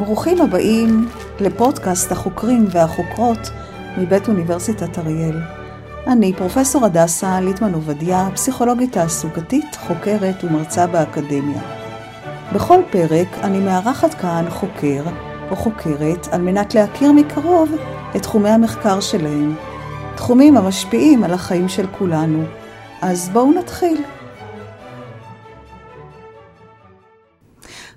ברוכים הבאים לפודקאסט החוקרים והחוקרות מבית אוניברסיטת אריאל. אני פרופסור הדסה ליטמן עובדיה, פסיכולוגית תעסוקתית, חוקרת ומרצה באקדמיה. בכל פרק אני מארחת כאן חוקר או חוקרת על מנת להכיר מקרוב את תחומי המחקר שלהם, תחומים המשפיעים על החיים של כולנו. אז בואו נתחיל.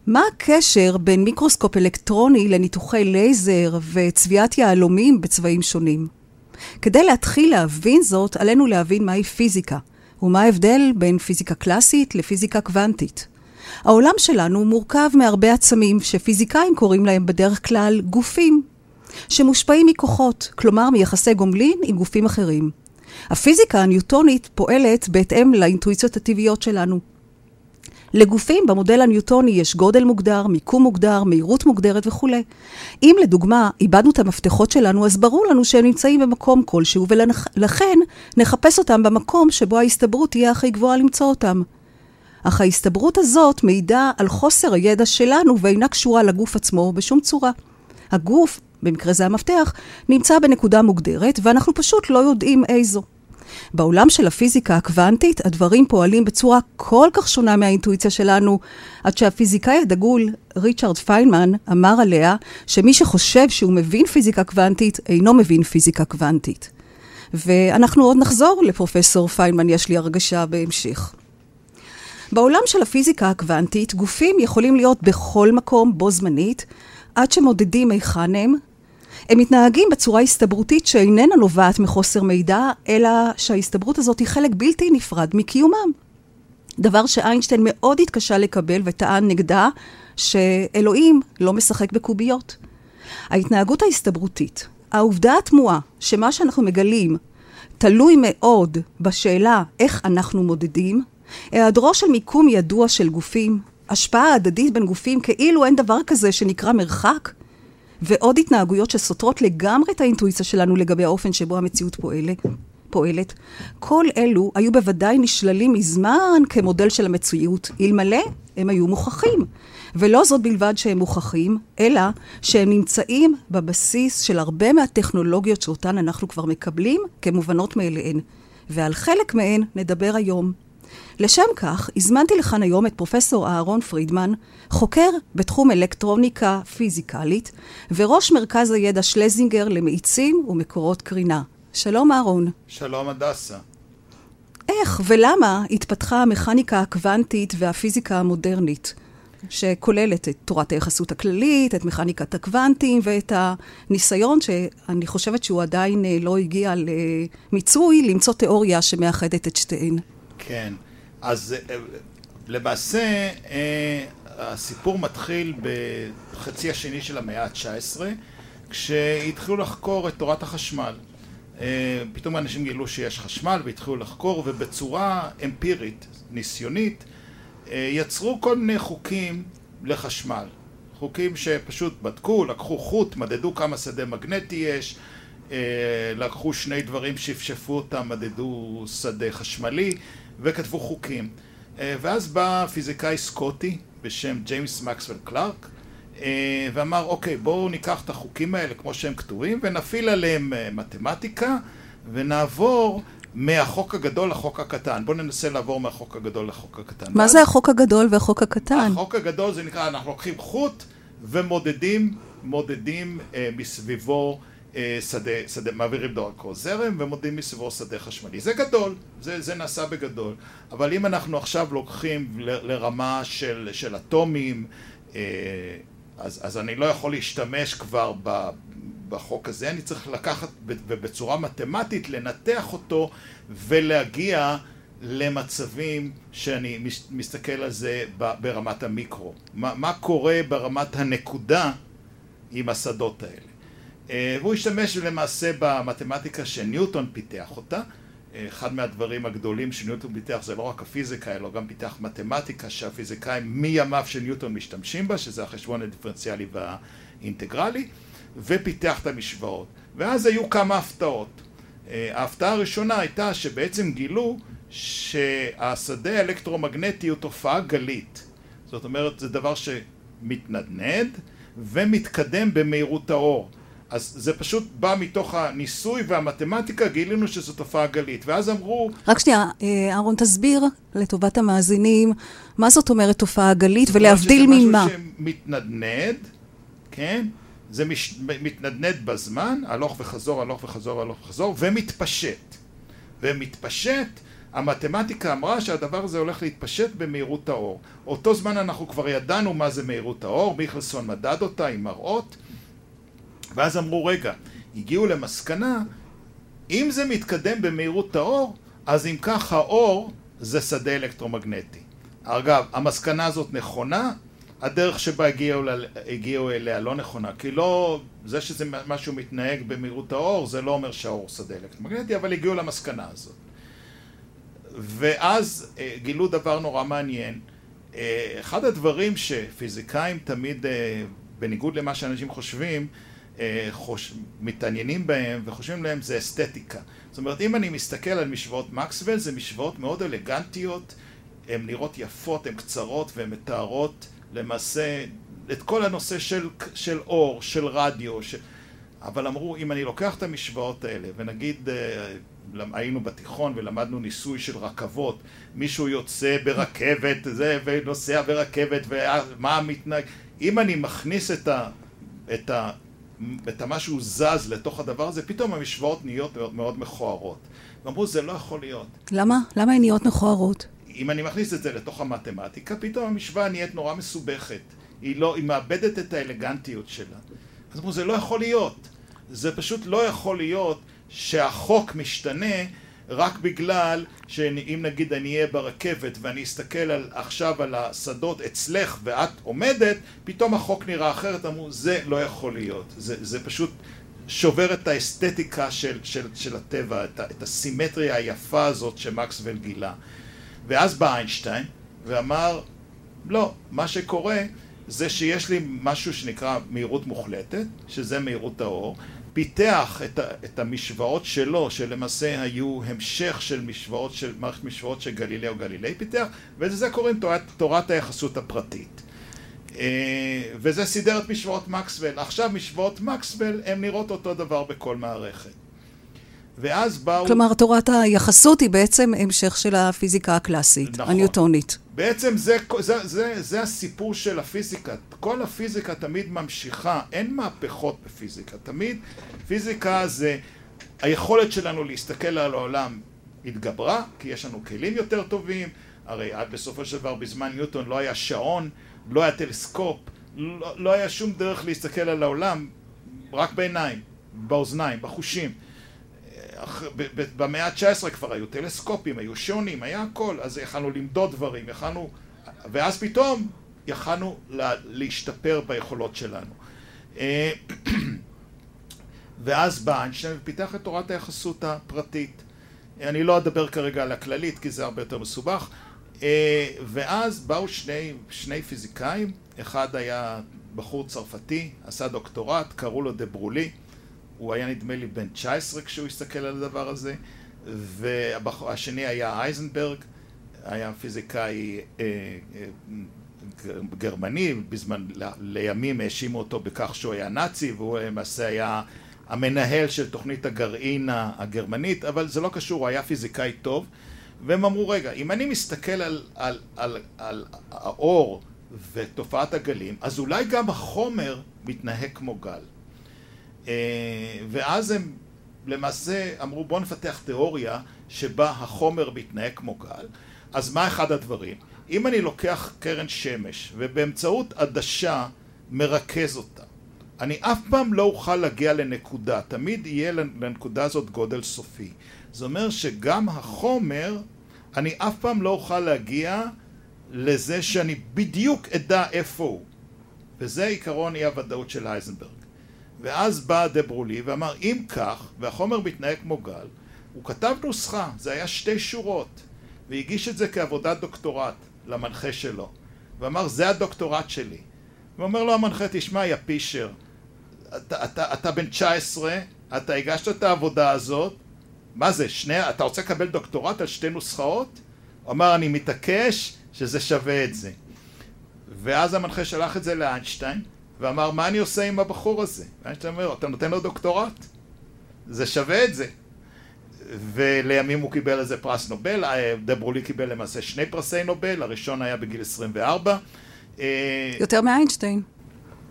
מה הקשר בין מיקרוסקופ אלקטרוני לניתוחי לייזר וצביעת יהלומים בצבעים שונים? כדי להתחיל להבין זאת, עלינו להבין מהי פיזיקה, ומה ההבדל בין פיזיקה קלאסית לפיזיקה קוונטית. העולם שלנו מורכב מהרבה עצמים שפיזיקאים קוראים להם בדרך כלל גופים, שמושפעים מכוחות, כלומר מיחסי גומלין עם גופים אחרים. הפיזיקה הניוטונית פועלת בהתאם לאינטואיציות הטבעיות שלנו. לגופים במודל הניוטוני יש גודל מוגדר, מיקום מוגדר, מהירות מוגדרת וכולי. אם לדוגמה איבדנו את המפתחות שלנו, אז ברור לנו שהם נמצאים במקום כלשהו, ולכן נחפש אותם במקום שבו ההסתברות תהיה הכי גבוהה למצוא אותם. אך ההסתברות הזאת מעידה על חוסר הידע שלנו ואינה קשורה לגוף עצמו בשום צורה. הגוף, במקרה זה המפתח, נמצא בנקודה מוגדרת, ואנחנו פשוט לא יודעים איזו. בעולם של הפיזיקה הקוונטית, הדברים פועלים בצורה כל כך שונה מהאינטואיציה שלנו, עד שהפיזיקאי הדגול, ריצ'רד פיינמן, אמר עליה שמי שחושב שהוא מבין פיזיקה קוונטית, אינו מבין פיזיקה קוונטית. ואנחנו עוד נחזור לפרופסור פיינמן, יש לי הרגשה בהמשך. בעולם של הפיזיקה הקוונטית, גופים יכולים להיות בכל מקום בו זמנית, עד שמודדים היכן הם, הם מתנהגים בצורה הסתברותית שאיננה נובעת מחוסר מידע, אלא שההסתברות הזאת היא חלק בלתי נפרד מקיומם. דבר שאיינשטיין מאוד התקשה לקבל וטען נגדה שאלוהים לא משחק בקוביות. ההתנהגות ההסתברותית, העובדה התמוהה שמה שאנחנו מגלים תלוי מאוד בשאלה איך אנחנו מודדים, היעדרו של מיקום ידוע של גופים, השפעה הדדית בין גופים כאילו אין דבר כזה שנקרא מרחק, ועוד התנהגויות שסותרות לגמרי את האינטואיציה שלנו לגבי האופן שבו המציאות פועלת. פועלת. כל אלו היו בוודאי נשללים מזמן כמודל של המציאות, אלמלא הם היו מוכחים. ולא זאת בלבד שהם מוכחים, אלא שהם נמצאים בבסיס של הרבה מהטכנולוגיות שאותן אנחנו כבר מקבלים כמובנות מאליהן. ועל חלק מהן נדבר היום. לשם כך, הזמנתי לכאן היום את פרופסור אהרון פרידמן, חוקר בתחום אלקטרוניקה פיזיקלית, וראש מרכז הידע שלזינגר למאיצים ומקורות קרינה. שלום אהרון. שלום הדסה. איך ולמה התפתחה המכניקה הקוונטית והפיזיקה המודרנית, שכוללת את תורת היחסות הכללית, את מכניקת הקוונטים ואת הניסיון שאני חושבת שהוא עדיין אה, לא הגיע למיצוי, למצוא תיאוריה שמאחדת את שתיהן. כן. אז אה, למעשה אה, הסיפור מתחיל בחצי השני של המאה ה-19 כשהתחילו לחקור את תורת החשמל. אה, פתאום אנשים גילו שיש חשמל והתחילו לחקור ובצורה אמפירית, ניסיונית, יצרו כל מיני חוקים לחשמל. חוקים שפשוט בדקו, לקחו חוט, מדדו כמה שדה מגנטי יש, לקחו שני דברים, שפשפו אותם, מדדו שדה חשמלי וכתבו חוקים. אה, ואז בא פיזיקאי סקוטי בשם ג'יימס מקסוול קלארק אה, ואמר אוקיי בואו ניקח את החוקים האלה כמו שהם כתובים ונפעיל עליהם אה, מתמטיקה ונעבור מהחוק הגדול לחוק הקטן. בואו ננסה לעבור מהחוק הגדול לחוק הקטן. מה זה החוק הגדול והחוק הקטן? החוק הגדול זה נקרא, אנחנו לוקחים חוט ומודדים מודדים אה, מסביבו שדה, שדה, מעבירים דרכו זרם ומודיעים מסביבו שדה חשמלי. זה גדול, זה, זה נעשה בגדול. אבל אם אנחנו עכשיו לוקחים ל, לרמה של, של אטומים, אה, אז, אז אני לא יכול להשתמש כבר ב, בחוק הזה, אני צריך לקחת ובצורה מתמטית לנתח אותו ולהגיע למצבים שאני מסתכל על זה ברמת המיקרו. מה, מה קורה ברמת הנקודה עם השדות האלה. אה, והוא השתמש למעשה במתמטיקה שניוטון פיתח אותה. אה, אחד מהדברים הגדולים שניוטון פיתח זה לא רק הפיזיקה, אלא גם פיתח מתמטיקה שהפיזיקאים מימיו של ניוטון משתמשים בה, שזה החשבון הדיפרנציאלי והאינטגרלי, ופיתח את המשוואות. ואז היו כמה הפתעות. אה, ההפתעה הראשונה הייתה שבעצם גילו שהשדה האלקטרומגנטי הוא תופעה גלית. זאת אומרת, זה דבר שמתנדנד, ומתקדם במהירות האור. אז זה פשוט בא מתוך הניסוי והמתמטיקה, גילינו שזו תופעה גלית. ואז אמרו... רק שנייה, אה, אהרון, תסביר לטובת המאזינים, מה זאת אומרת תופעה גלית ולהבדיל ממה. זה משהו שמתנדנד, כן? זה מש... מתנדנד בזמן, הלוך וחזור, הלוך וחזור, הלוך וחזור, ומתפשט. ומתפשט, המתמטיקה אמרה שהדבר הזה הולך להתפשט במהירות האור. אותו זמן אנחנו כבר ידענו מה זה מהירות האור, מיכלסון מדד אותה עם מראות, ואז אמרו, רגע, הגיעו למסקנה, אם זה מתקדם במהירות האור, אז אם כך האור זה שדה אלקטרומגנטי. אגב, המסקנה הזאת נכונה, הדרך שבה הגיעו, הגיעו אליה לא נכונה, כי לא, זה שזה משהו מתנהג במהירות האור, זה לא אומר שהאור שדה אלקטרומגנטי, אבל הגיעו למסקנה הזאת. ואז אה, גילו דבר נורא מעניין. אה, אחד הדברים שפיזיקאים תמיד, אה, בניגוד למה שאנשים חושבים, חוש... מתעניינים בהם וחושבים להם זה אסתטיקה. זאת אומרת, אם אני מסתכל על משוואות מקסוול, זה משוואות מאוד אלגנטיות, הן נראות יפות, הן קצרות והן מתארות למעשה את כל הנושא של, של אור, של רדיו, ש... אבל אמרו, אם אני לוקח את המשוואות האלה, ונגיד היינו בתיכון ולמדנו ניסוי של רכבות, מישהו יוצא ברכבת זה, ונוסע ברכבת, ומה מתנהג... אם אני מכניס את ה... את ה... את מה שהוא זז לתוך הדבר הזה, פתאום המשוואות נהיות מאוד, מאוד מכוערות. ואמרו, זה לא יכול להיות. למה? למה הן נהיות מכוערות? אם אני מכניס את זה לתוך המתמטיקה, פתאום המשוואה נהיית נורא מסובכת. היא לא, היא מאבדת את האלגנטיות שלה. אז אמרו, זה לא יכול להיות. זה פשוט לא יכול להיות שהחוק משתנה רק בגלל שאם נגיד אני אהיה ברכבת ואני אסתכל על, עכשיו על השדות אצלך ואת עומדת, פתאום החוק נראה אחרת, אמרו זה לא יכול להיות, זה, זה פשוט שובר את האסתטיקה של, של, של הטבע, את, את הסימטריה היפה הזאת שמקסוול גילה. ואז בא איינשטיין ואמר לא, מה שקורה זה שיש לי משהו שנקרא מהירות מוחלטת, שזה מהירות האור, פיתח את, ה, את המשוואות שלו, שלמעשה היו המשך של משוואות, של מערכת משוואות של גלילאו גלילי פיתח, ולזה קוראים תורת, תורת היחסות הפרטית. אה, וזה סידר את משוואות מקסוול. עכשיו משוואות מקסוול הן נראות אותו דבר בכל מערכת. ואז באו... כלומר, תורת היחסות היא בעצם המשך של הפיזיקה הקלאסית, נכון. הניוטונית. בעצם זה, זה, זה, זה הסיפור של הפיזיקה. כל הפיזיקה תמיד ממשיכה, אין מהפכות בפיזיקה. תמיד פיזיקה זה היכולת שלנו להסתכל על העולם התגברה, כי יש לנו כלים יותר טובים. הרי עד בסופו של דבר בזמן ניוטון לא היה שעון, לא היה טלסקופ, לא, לא היה שום דרך להסתכל על העולם, רק בעיניים, באוזניים, בחושים. במאה ה-19 כבר היו טלסקופים, היו שונים, היה הכל, אז יכלנו למדוד דברים, יכלנו, ואז פתאום יכלנו לה, להשתפר ביכולות שלנו. אה, ואז בא איינשטיין ופיתח את תורת היחסות הפרטית. אני לא אדבר כרגע על הכללית כי זה הרבה יותר מסובך. אה, ואז באו שני, שני פיזיקאים, אחד היה בחור צרפתי, עשה דוקטורט, קראו לו דה ברולי. הוא היה נדמה לי בן 19 כשהוא הסתכל על הדבר הזה, והשני היה אייזנברג, היה פיזיקאי אה, אה, גרמני, בזמן, לימים האשימו אותו בכך שהוא היה נאצי, והוא למעשה היה המנהל של תוכנית הגרעין הגרמנית, אבל זה לא קשור, הוא היה פיזיקאי טוב, והם אמרו, רגע, אם אני מסתכל על, על, על, על האור ותופעת הגלים, אז אולי גם החומר מתנהג כמו גל. אה, ואז הם למעשה אמרו בואו נפתח תיאוריה שבה החומר מתנהג כמו גל. אז מה אחד הדברים? אם אני לוקח קרן שמש ובאמצעות עדשה מרכז אותה, אני אף פעם לא אוכל להגיע לנקודה, תמיד יהיה לנקודה הזאת גודל סופי. זה אומר שגם החומר, אני אף פעם לא אוכל להגיע לזה שאני בדיוק אדע איפה הוא. וזה עיקרון אי הוודאות של אייזנברג. ואז בא דברולי ואמר אם כך, והחומר מתנהג כמו גל, הוא כתב נוסחה, זה היה שתי שורות, והגיש את זה כעבודת דוקטורט למנחה שלו, ואמר זה הדוקטורט שלי. ואומר לו המנחה, תשמע יא פישר, אתה, אתה, אתה בן 19, אתה הגשת את העבודה הזאת, מה זה, שני, אתה רוצה לקבל דוקטורט על שתי נוסחאות? הוא אמר, אני מתעקש שזה שווה את זה. ואז המנחה שלח את זה לאיינשטיין, ואמר, מה אני עושה עם הבחור הזה? איינשטיין אומר, אתה נותן לו דוקטורט? זה שווה את זה. ולימים הוא קיבל איזה פרס נובל, אה, דברולי קיבל למעשה שני פרסי נובל, הראשון היה בגיל 24. אה, יותר מאיינשטיין.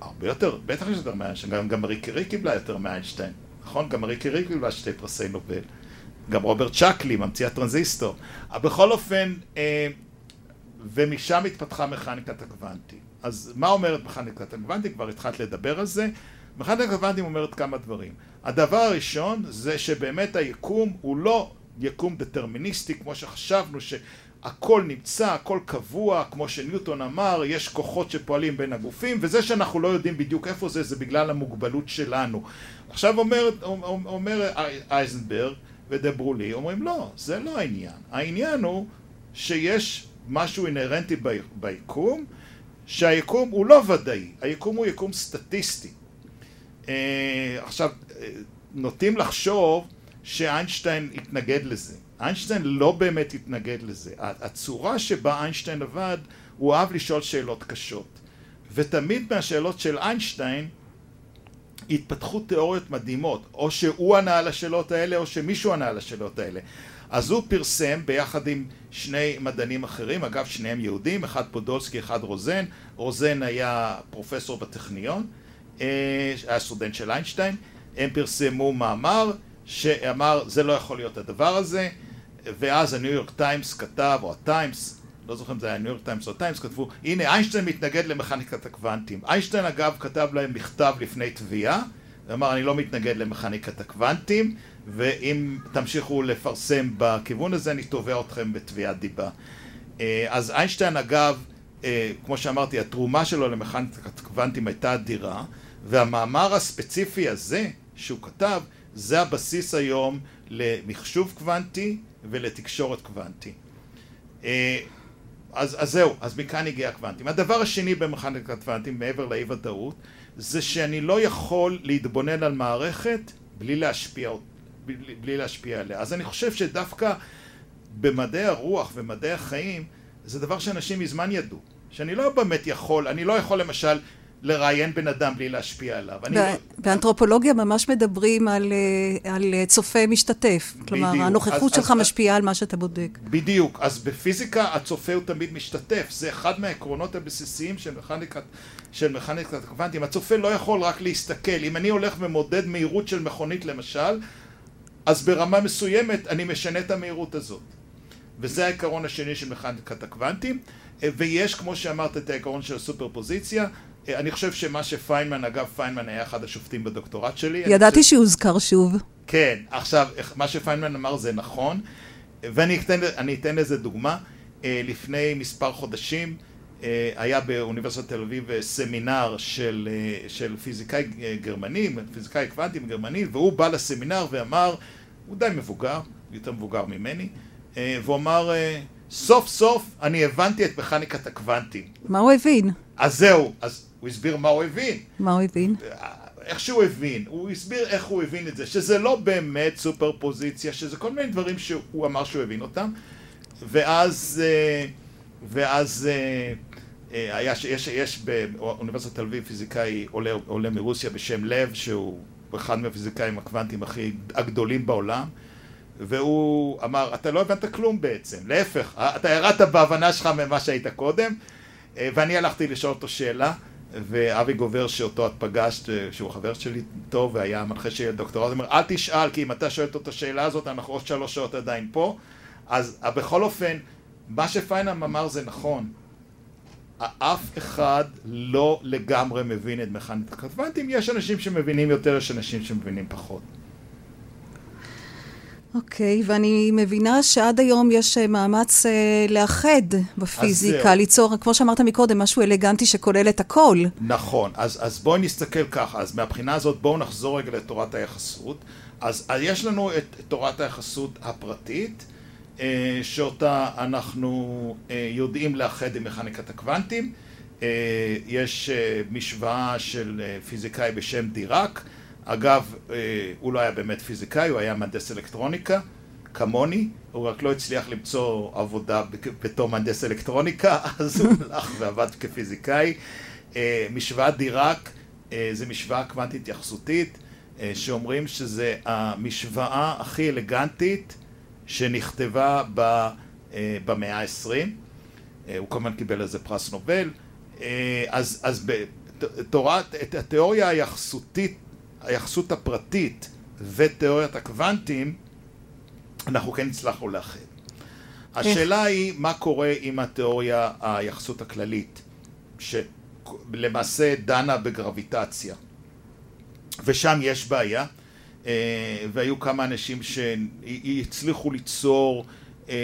הרבה יותר, בטח יש יותר מאיינשטיין, גם, גם מארי קירי קיבלה יותר מאיינשטיין, נכון? גם מארי קירי קיבלה שתי פרסי נובל. גם רוברט צ'קלי, ממציא הטרנזיסטור. בכל אופן, אה, ומשם התפתחה מכניקת הקוונטים. אז מה אומרת מכניקת הקוונטים? כבר התחלת לדבר על זה. מכניקת הקוונטים אומרת כמה דברים. הדבר הראשון זה שבאמת היקום הוא לא יקום דטרמיניסטי כמו שחשבנו שהכל נמצא, הכל קבוע, כמו שניוטון אמר, יש כוחות שפועלים בין הגופים וזה שאנחנו לא יודעים בדיוק איפה זה, זה בגלל המוגבלות שלנו. עכשיו אומר, אומר אייזנברג ודברו לי, אומרים לא, זה לא העניין. העניין הוא שיש משהו אינהרנטי ביקום, שהיקום הוא לא ודאי, היקום הוא יקום סטטיסטי. אה, עכשיו, אה, נוטים לחשוב שאיינשטיין התנגד לזה. איינשטיין לא באמת התנגד לזה. הצורה שבה איינשטיין עבד, הוא אהב לשאול שאלות קשות. ותמיד מהשאלות של איינשטיין התפתחו תיאוריות מדהימות, או שהוא ענה על השאלות האלה או שמישהו ענה על השאלות האלה. אז הוא פרסם ביחד עם שני מדענים אחרים, אגב שניהם יהודים, אחד פודולסקי, אחד רוזן, רוזן היה פרופסור בטכניון, אה, היה סטודנט של איינשטיין, הם פרסמו מאמר שאמר זה לא יכול להיות הדבר הזה, ואז הניו יורק טיימס כתב, או הטיימס, לא זוכר אם זה היה ניו יורק טיימס או טיימס, כתבו, הנה איינשטיין מתנגד למכניקת הקוונטים. איינשטיין אגב כתב להם מכתב לפני תביעה, ואמר אני לא מתנגד למכניקת הקוונטים, ואם תמשיכו לפרסם בכיוון הזה אני תובע אתכם בתביעת דיבה. אה, אז איינשטיין אגב, אה, כמו שאמרתי, התרומה שלו למכניקת קוונטים הייתה אדירה, והמאמר הספציפי הזה שהוא כתב, זה הבסיס היום למחשוב קוונטי ולתקשורת קוונטי. אה, אז, אז זהו, אז מכאן הגיע הקוונטים. הדבר השני במכניקת קוונטים, מעבר לאי ודאות, זה שאני לא יכול להתבונן על מערכת בלי להשפיע, בלי, בלי להשפיע עליה. אז אני חושב שדווקא במדעי הרוח ומדעי החיים, זה דבר שאנשים מזמן ידעו. שאני לא באמת יכול, אני לא יכול למשל לראיין בן אדם בלי להשפיע עליו. לא- באנתרופולוגיה ממש מדברים על, אה, על צופה משתתף. כלומר, בדיוק. הנוכחות אז, שלך אז, משפיעה על מה שאתה בודק. בדיוק. אז בפיזיקה הצופה הוא תמיד משתתף. זה אחד מהעקרונות הבסיסיים של מכניקת, של מכניקת הקוונטים. הצופה לא יכול רק להסתכל. אם אני הולך ומודד מהירות של מכונית למשל, אז ברמה מסוימת אני משנה את המהירות הזאת. וזה העיקרון השני של מכניקת הקוונטים. אה, ויש, כמו שאמרת, את העיקרון של הסופר פוזיציה. אה, אני חושב שמה שפיינמן, אגב, פיינמן היה אחד השופטים בדוקטורט שלי. ידעתי חושב... שהוזכר שוב. כן, עכשיו, מה שפיינמן אמר זה נכון, ואני אתן, אתן לזה דוגמה. אה, לפני מספר חודשים היה באוניברסיטת תל אביב סמינר של, של פיזיקאי גרמני, פיזיקאי קוונטי גרמני, והוא בא לסמינר ואמר, הוא די מבוגר, יותר מבוגר ממני, והוא אמר, סוף סוף אני הבנתי את מכניקת הקוונטים. מה הוא הבין? אז זהו, אז הוא הסביר מה הוא הבין. מה הוא הבין? איך שהוא הבין, הוא הסביר איך הוא הבין את זה, שזה לא באמת סופר פוזיציה, שזה כל מיני דברים שהוא אמר שהוא הבין אותם, ואז, אה, ואז אה, אה, היה, יש, יש באוניברסיטת תל אביב פיזיקאי עולה, עולה מרוסיה בשם לב, שהוא אחד מהפיזיקאים הקוונטיים הכי הגדולים בעולם, והוא אמר, אתה לא הבנת כלום בעצם, להפך, אתה ירדת בהבנה שלך ממה שהיית קודם, ואני הלכתי לשאול אותו שאלה, ואבי גובר שאותו את פגשת, אה, שהוא חבר שלי טוב והיה המנחה שלי לדוקטורט, הוא אומר, אל תשאל, כי אם אתה שואל אותו את השאלה הזאת, אנחנו עוד שלוש שעות עדיין פה. אז אה, בכל אופן, מה שפיינם אמר זה נכון. אף אחד לא לגמרי מבין את מכנית הקוונטים, יש אנשים שמבינים יותר, יש אנשים שמבינים פחות. אוקיי, okay, ואני מבינה שעד היום יש אה, מאמץ uh, לאחד בפיזיקה, ליצור, כמו שאמרת מקודם, משהו אלגנטי שכולל את הכל. נכון, אז, אז בואי נסתכל ככה, אז מהבחינה הזאת בואו נחזור רגע לתורת היחסות. אז, אז יש לנו את, תורת היחסות הפרטית, uh, שאותה אנחנו uh, יודעים לאחד עם מכניקת הקוונטים. Uh, יש uh, משוואה של uh, פיזיקאי בשם דיראק, אגב, אה, הוא לא היה באמת פיזיקאי, הוא היה מהנדס אלקטרוניקה, כמוני, הוא רק לא הצליח למצוא עבודה בתור מהנדס אלקטרוניקה, אז הוא הלך ועבד כפיזיקאי. משוואת דיראק זה משוואה קוונטית יחסותית, שאומרים שזה המשוואה הכי אלגנטית שנכתבה במאה העשרים. הוא כמובן קיבל על זה פרס נובל. אז, אז בתורת, את התיאוריה היחסותית, היחסות הפרטית ותיאוריית הקוונטים, אנחנו כן הצלחנו לאחד. השאלה היא מה קורה עם התיאוריה היחסות הכללית, שלמעשה דנה בגרביטציה. ושם יש בעיה, אה, והיו כמה אנשים שהצליחו ליצור, אה,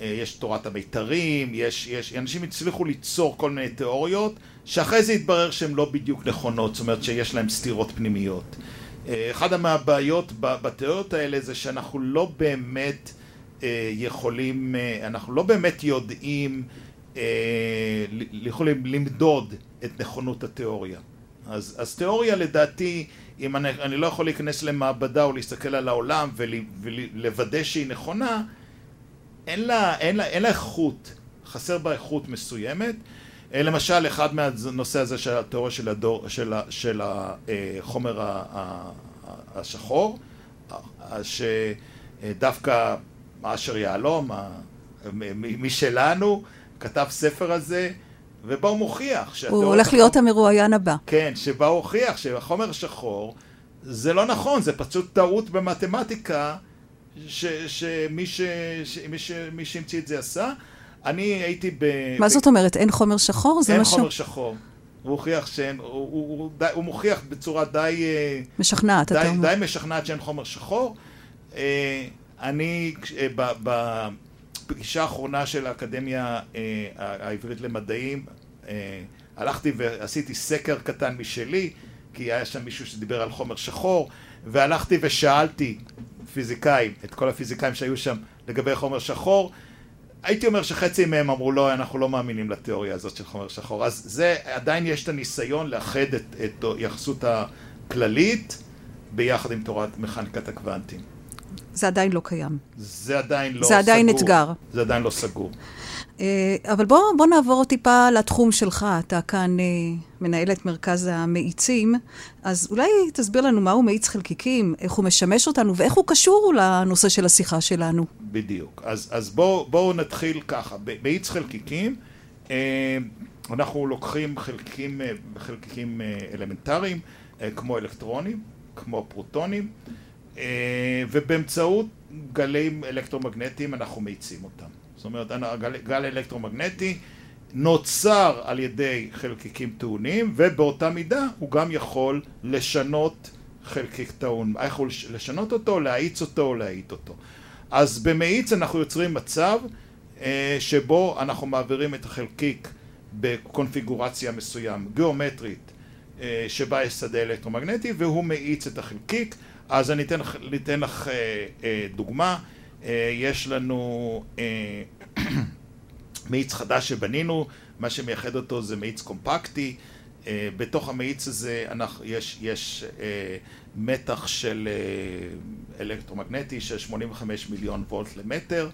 אה, יש תורת המיתרים, יש, יש, אנשים הצליחו ליצור כל מיני תיאוריות, שאחרי זה התברר שהן לא בדיוק נכונות, זאת אומרת שיש להן סתירות פנימיות. אחת מהבעיות בתיאוריות האלה זה שאנחנו לא באמת יכולים, אנחנו לא באמת יודעים, יכולים למדוד את נכונות התיאוריה. אז, אז תיאוריה לדעתי, אם אני, אני לא יכול להיכנס למעבדה או להסתכל על העולם ולוודא שהיא נכונה, אין לה, אין לה, אין לה איכות, חסר בה איכות מסוימת. אה, למשל, אחד מהנושא הזה של התיאוריה של, הדור, של, של החומר השחור, שדווקא אשר יהלום, מי שלנו, כתב ספר על זה, ובו הוא מוכיח הוא הולך להיות המרואיין הבא. כן, שבה הוא הוכיח שהחומר שחור זה לא נכון, זה פשוט טעות במתמטיקה שמי שהמציא את זה עשה. אני הייתי ב... מה. זאת אומרת? אין חומר שחור? אין משהו... חומר שחור. הוא הוכיח שאין, הוא, הוא, הוא, די, הוא מוכיח בצורה די... אה, משכנעת, די, אתה אומר. די משכנעת שאין חומר שחור. אה, אני, ב, בפגישה האחרונה של האקדמיה אה, העברית למדעים, אה, הלכתי ועשיתי סקר קטן משלי, כי היה שם מישהו שדיבר על חומר שחור, והלכתי ושאלתי פיזיקאים, את כל הפיזיקאים שהיו שם לגבי חומר שחור, הייתי אומר שחצי מהם אמרו לא, אנחנו לא מאמינים לתיאוריה הזאת של חומר שחור. אז זה, עדיין יש את הניסיון לאחד את, את היחסות הכללית ביחד עם תורת מכניקת הקוונטים. זה עדיין לא קיים. זה עדיין לא זה סגור. זה עדיין אתגר. זה עדיין לא סגור. אה, אבל בוא, בוא נעבור טיפה לתחום שלך. אתה כאן אה, מנהל את מרכז המאיצים, אז אולי תסביר לנו מהו מאיץ חלקיקים, איך הוא משמש אותנו ואיך הוא קשור לנושא של השיחה שלנו. בדיוק. אז, אז בואו בוא נתחיל ככה. מאיץ חלקיקים, אה, אנחנו לוקחים חלקיקים, חלקיקים אלמנטריים, כמו אלקטרונים, כמו פרוטונים, ובאמצעות גלים אלקטרומגנטיים אנחנו מאיצים אותם. זאת אומרת, גל, גל אלקטרומגנטי נוצר על ידי חלקיקים טעונים, ובאותה מידה הוא גם יכול לשנות חלקיק טעון. הוא לשנות אותו, להאיץ אותו או להאיט אותו. אז במאיץ אנחנו יוצרים מצב אה, שבו אנחנו מעבירים את החלקיק בקונפיגורציה מסוים, גיאומטרית, אה, שבה יש שדה אלקטרומגנטי, והוא מאיץ את החלקיק. אז אני אתן, אתן לך אה, אה, דוגמה, יש לנו אה, מאיץ חדש שבנינו, מה שמייחד אותו זה מאיץ קומפקטי, אה, בתוך המאיץ הזה אנחנו, יש, יש אה, מתח של אה, אלקטרומגנטי של 85 מיליון וולט למטר,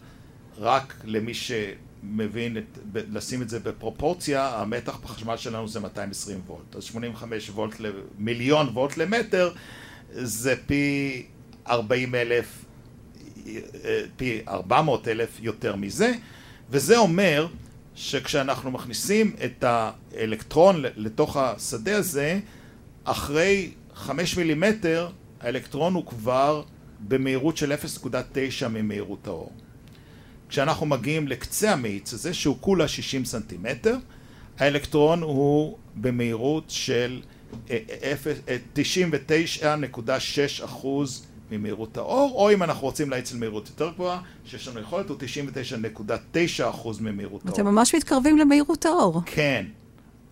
רק למי שמבין, את, לשים את זה בפרופורציה, המתח בחשמל שלנו זה 220 וולט, אז 85 וולט למיליון וולט למטר זה פי 40 אלף, פי 400 אלף יותר מזה, וזה אומר שכשאנחנו מכניסים את האלקטרון לתוך השדה הזה, אחרי 5 מילימטר האלקטרון הוא כבר במהירות של 0.9 ממהירות האור. כשאנחנו מגיעים לקצה המאיץ הזה, שהוא כולה 60 סנטימטר, האלקטרון הוא במהירות של 99.6 אחוז ממהירות האור, או אם אנחנו רוצים להאיץ למהירות יותר גבוהה, שיש לנו יכולת, הוא 99.9 אחוז ממהירות האור. אתם ממש מתקרבים למהירות האור. כן.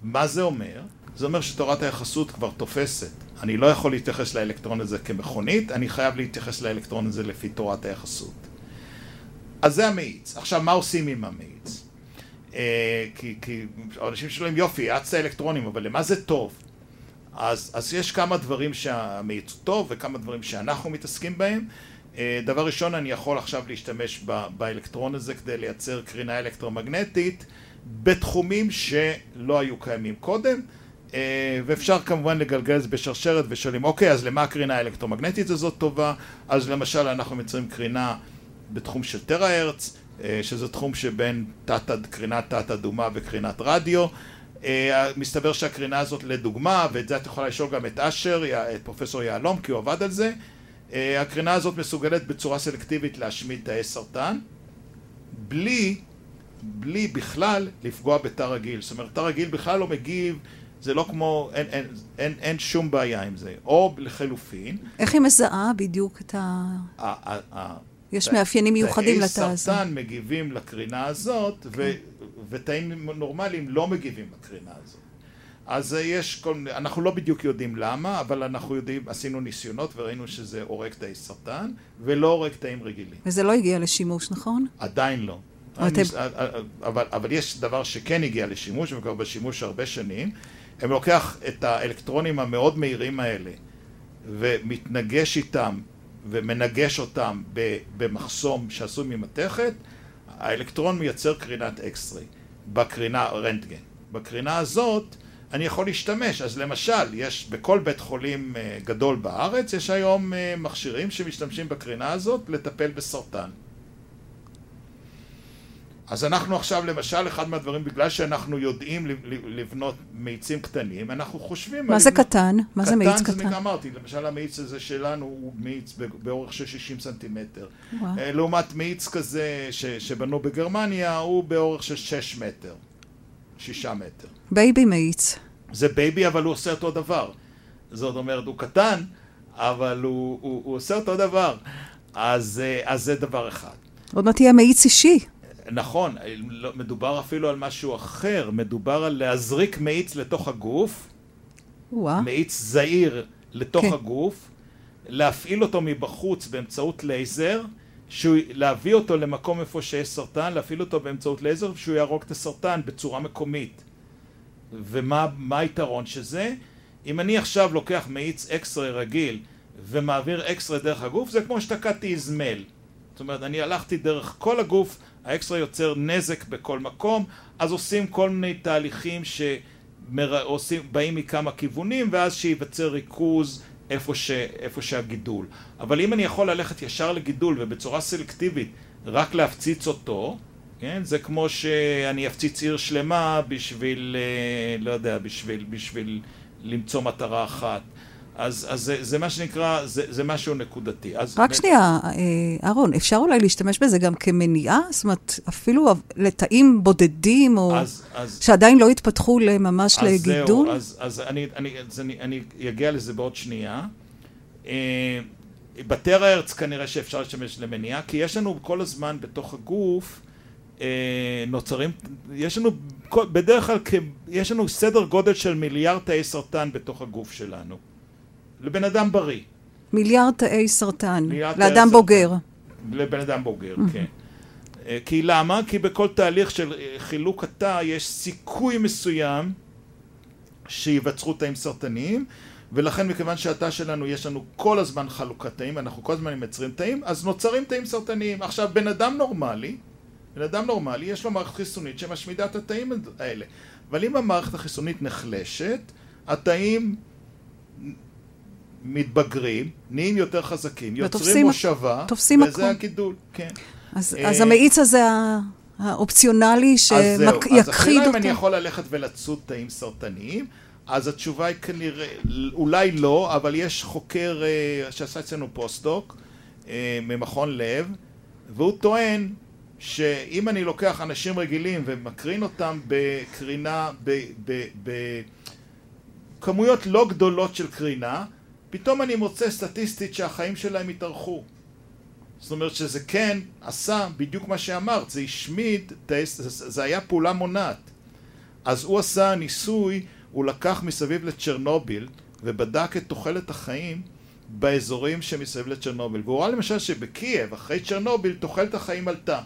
מה זה אומר? זה אומר שתורת היחסות כבר תופסת. אני לא יכול להתייחס לאלקטרון הזה כמכונית, אני חייב להתייחס לאלקטרון הזה לפי תורת היחסות. אז זה המאיץ. עכשיו, מה עושים עם המאיץ? אה, כי, כי אנשים שואלים, יופי, האצת אלקטרונים, אבל למה זה טוב? אז, אז יש כמה דברים שהמאיץ טוב וכמה דברים שאנחנו מתעסקים בהם. אה, דבר ראשון, אני יכול עכשיו להשתמש באלקטרון הזה כדי לייצר קרינה אלקטרומגנטית בתחומים שלא היו קיימים קודם, אה, ואפשר כמובן לגלגל את זה בשרשרת ושואלים, אוקיי, אז למה הקרינה האלקטרומגנטית הזאת טובה? אז למשל אנחנו מייצרים קרינה בתחום של טרה-הרץ, אה, שזה תחום שבין תת, קרינת תת-אדומה וקרינת רדיו. מסתבר שהקרינה הזאת לדוגמה, ואת זה את יכולה לשאול גם את אשר, את פרופסור יהלום, כי הוא עבד על זה, אה, הקרינה הזאת מסוגלת בצורה סלקטיבית להשמיד תאי סרטן בלי, בלי בכלל לפגוע בתא רגיל. זאת אומרת, תא רגיל בכלל לא מגיב, זה לא כמו, אין, אין, אין, אין שום בעיה עם זה. או לחלופין... איך היא מזהה בדיוק את ה... יש מאפיינים מיוחדים לתא הזה. תאי סרטן מגיבים לקרינה הזאת, כן. ותאים נורמליים לא מגיבים לקרינה הזאת. אז יש כל מיני, אנחנו לא בדיוק יודעים למה, אבל אנחנו יודעים, עשינו ניסיונות וראינו שזה הורג תאי סרטן, ולא הורג תאים רגילים. וזה לא הגיע לשימוש, נכון? עדיין לא. אתם... אבל, אבל יש דבר שכן הגיע לשימוש, וכבר בשימוש הרבה שנים. הם לוקח את האלקטרונים המאוד מהירים האלה, ומתנגש איתם, ומנגש אותם במחסום שעשוי ממתכת, האלקטרון מייצר קרינת X-ray, בקרינה רנטגן. בקרינה הזאת אני יכול להשתמש. אז למשל, יש בכל בית חולים אה, גדול בארץ, יש היום אה, מכשירים שמשתמשים בקרינה הזאת לטפל בסרטן. אז אנחנו עכשיו, למשל, אחד מהדברים, בגלל שאנחנו יודעים לבנות מאיצים קטנים, אנחנו חושבים... מה זה לבנות... קטן? מה זה מאיץ קטן? קטן זה אמרתי, למשל המאיץ הזה שלנו הוא מאיץ באורך של 60 סנטימטר. וואו. אה, לעומת מאיץ כזה ש... שבנו בגרמניה, הוא באורך של 6 מטר. 6 מטר. baby מאיץ. זה baby, אבל הוא עושה אותו דבר. זאת אומרת, הוא קטן, אבל הוא, הוא, הוא עושה אותו דבר. אז, אה, אז זה דבר אחד. עוד מעט יהיה מאיץ אישי. נכון, לא, מדובר אפילו על משהו אחר, מדובר על להזריק מאיץ לתוך הגוף, וואו. מאיץ זעיר לתוך כן. הגוף, להפעיל אותו מבחוץ באמצעות לייזר, שהוא, להביא אותו למקום איפה שיש סרטן, להפעיל אותו באמצעות לייזר, שהוא יהרוג את הסרטן בצורה מקומית. ומה היתרון של זה? אם אני עכשיו לוקח מאיץ X-ray רגיל ומעביר X-ray דרך הגוף, זה כמו שתקעתי איזמל. זאת אומרת, אני הלכתי דרך כל הגוף, ה X-ray יוצר נזק בכל מקום, אז עושים כל מיני תהליכים שבאים מכמה כיוונים, ואז שייווצר ריכוז איפה, ש, איפה שהגידול. אבל אם אני יכול ללכת ישר לגידול ובצורה סלקטיבית רק להפציץ אותו, כן? זה כמו שאני אפציץ עיר שלמה בשביל, אה, לא יודע, בשביל, בשביל למצוא מטרה אחת. אז, אז זה, זה מה שנקרא, זה, זה משהו נקודתי. אז רק שנייה, אה, אהרון, אפשר אולי להשתמש בזה גם כמניעה? זאת אומרת, אפילו לתאים בודדים, או אז, אז, שעדיין לא התפתחו ממש אז לגידול? זהו, אז, אז אני, אני, אז אני, אני אגיע לזה בעוד שנייה. אה, בטרה ארץ כנראה שאפשר להשתמש למניעה, כי יש לנו כל הזמן בתוך הגוף אה, נוצרים, יש לנו בדרך כלל, יש לנו סדר גודל של מיליארד תאי סרטן בתוך הגוף שלנו. לבן אדם בריא. מיליארד תאי סרטן, מיליארד לאדם תאי בוגר. סרטן. לבן אדם בוגר, כן. אה, כי למה? כי בכל תהליך של אה, חילוק התא יש סיכוי מסוים שיווצרו תאים סרטניים ולכן מכיוון שהתא שלנו יש לנו כל הזמן חלוקת תאים, אנחנו כל הזמן מייצרים תאים, אז נוצרים תאים סרטניים. עכשיו בן אדם נורמלי בן אדם נורמלי יש לו מערכת חיסונית שמשמידה את התאים האלה. אבל אם המערכת החיסונית נחלשת, התאים מתבגרים, נהיים יותר חזקים, יוצרים מושבה, וזה מקום. הגידול, כן. אז, אה, אז המאיץ הזה האופציונלי שיכחיד אותו. אז השאלה אם אני יכול ללכת ולצוד תאים סרטניים, אז התשובה היא כנראה, אולי לא, אבל יש חוקר אה, שעשה אצלנו פוסט-דוק אה, ממכון לב, והוא טוען שאם אני לוקח אנשים רגילים ומקרין אותם בקרינה, בכמויות לא גדולות של קרינה, פתאום אני מוצא סטטיסטית שהחיים שלהם התארכו. זאת אומרת שזה כן עשה בדיוק מה שאמרת, זה השמיד, זה היה פעולה מונעת. אז הוא עשה ניסוי, הוא לקח מסביב לצ'רנוביל ובדק את תוחלת החיים באזורים שמסביב לצ'רנוביל. והוא ראה למשל שבקייב, אחרי צ'רנוביל, תוחלת החיים עלתה.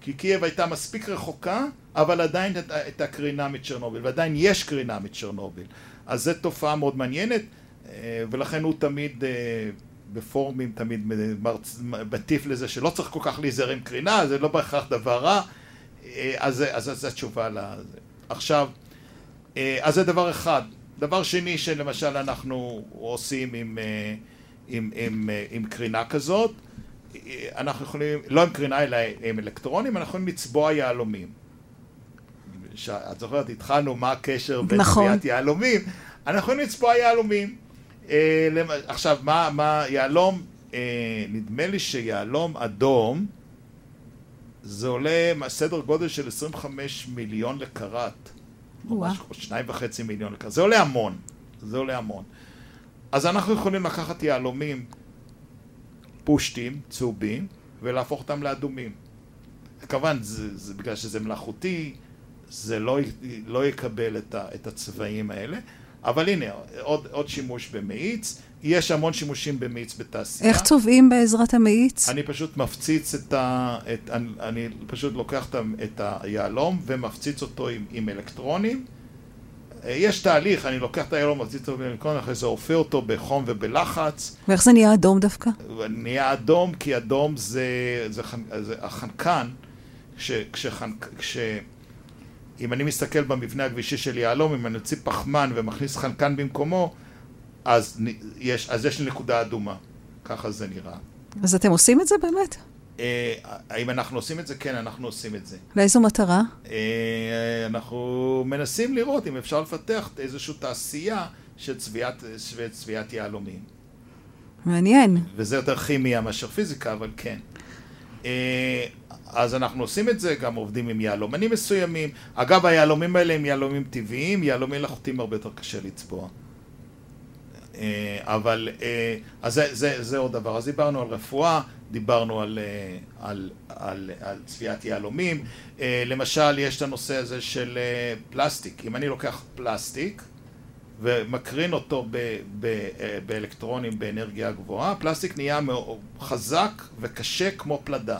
כי קייב הייתה מספיק רחוקה, אבל עדיין הייתה קרינה מצ'רנוביל, ועדיין יש קרינה מצ'רנוביל. אז זו תופעה מאוד מעניינת, ולכן הוא תמיד, אה, בפורומים תמיד מטיף לזה שלא צריך כל כך להיזהר עם קרינה, זה לא בהכרח דבר רע, אז, אז, אז זו התשובה לזה. עכשיו, אז זה דבר אחד. דבר שני שלמשל אנחנו עושים עם, עם, עם, עם קרינה כזאת, אנחנו יכולים, לא עם קרינה אלא עם אלקטרונים, אנחנו יכולים לצבוע יהלומים. את זוכרת, התחלנו מה הקשר בין נכון. צביעת יהלומים, אנחנו יכולים לצבוע יהלומים. אה, עכשיו, מה, מה יהלום, אה, נדמה לי שיהלום אדום זה עולה סדר גודל של 25 מיליון לקראט. שניים וחצי מיליון לקראט. זה עולה המון. זה עולה המון. אז אנחנו יכולים לקחת יהלומים פושטים, צהובים, ולהפוך אותם לאדומים. כמובן, זה, זה בגלל שזה מלאכותי, זה לא, לא יקבל את, ה, את הצבעים האלה, אבל הנה, עוד, עוד שימוש במאיץ. יש המון שימושים במאיץ בתעשייה. איך צובעים בעזרת המאיץ? אני פשוט מפציץ את ה... את, אני, אני פשוט לוקח את היהלום ומפציץ אותו עם, עם אלקטרונים. יש תהליך, אני לוקח את היהלום, מפציץ אותו באלקטרונים, אחרי זה אופה אותו בחום ובלחץ. ואיך זה נהיה אדום דווקא? נהיה אדום כי אדום זה, זה, זה, זה החנקן, כש, כשחנק, כש, אם אני מסתכל במבנה הגבישי של יהלום, אם אני אוציא פחמן ומכניס חנקן במקומו, אז יש, אז יש לי נקודה אדומה. ככה זה נראה. אז אתם עושים את זה באמת? אה, האם אנחנו עושים את זה? כן, אנחנו עושים את זה. לאיזו מטרה? אה, אנחנו מנסים לראות אם אפשר לפתח איזושהי תעשייה של צביעת, צביעת יהלומים. מעניין. וזה יותר כימיה מאשר פיזיקה, אבל כן. אה, אז אנחנו עושים את זה, גם עובדים עם יהלומנים מסוימים. אגב, היהלומים האלה הם יהלומים טבעיים, יהלומים מלאכותיים הרבה יותר קשה לצבוע. אה, אבל, אה, אז זה, זה, זה עוד דבר. אז דיברנו על רפואה, דיברנו על, על, על, על צביעת יהלומים. למשל, יש את הנושא הזה של פלסטיק. אם אני לוקח פלסטיק ומקרין אותו ב, ב, באלקטרונים באנרגיה גבוהה, פלסטיק נהיה חזק וקשה כמו פלדה.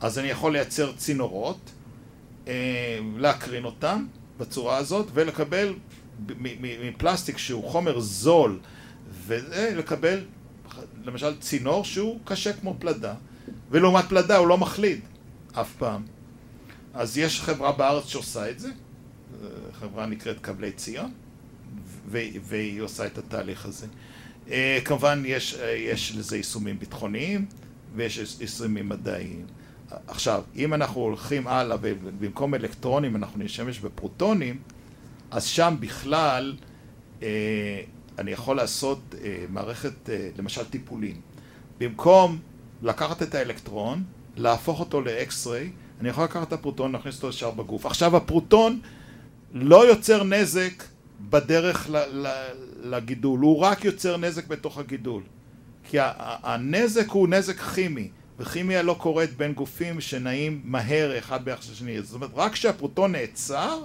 אז אני יכול לייצר צינורות, אה, להקרין אותם בצורה הזאת, ולקבל מפלסטיק שהוא חומר זול, ולקבל למשל צינור שהוא קשה כמו פלדה, ולעומת פלדה הוא לא מחליד אף פעם. אז יש חברה בארץ שעושה את זה, חברה נקראת קבלי ציון, והיא עושה את התהליך הזה. אה, כמובן יש, יש לזה יישומים ביטחוניים ויש יישומים מדעיים. עכשיו, אם אנחנו הולכים הלאה ובמקום אלקטרונים אנחנו נשתמש בפרוטונים, אז שם בכלל אה, אני יכול לעשות אה, מערכת, למשל טיפולים. במקום לקחת את האלקטרון, להפוך אותו לאקס-ריי, אני יכול לקחת את הפרוטון, להכניס אותו ישר בגוף. עכשיו, הפרוטון לא יוצר נזק בדרך לגידול, הוא רק יוצר נזק בתוך הגידול. כי הנזק הוא נזק כימי. וכימיה לא קורית בין גופים שנעים מהר אחד ביחס לשני. זאת אומרת, רק כשהפרוטון נעצר,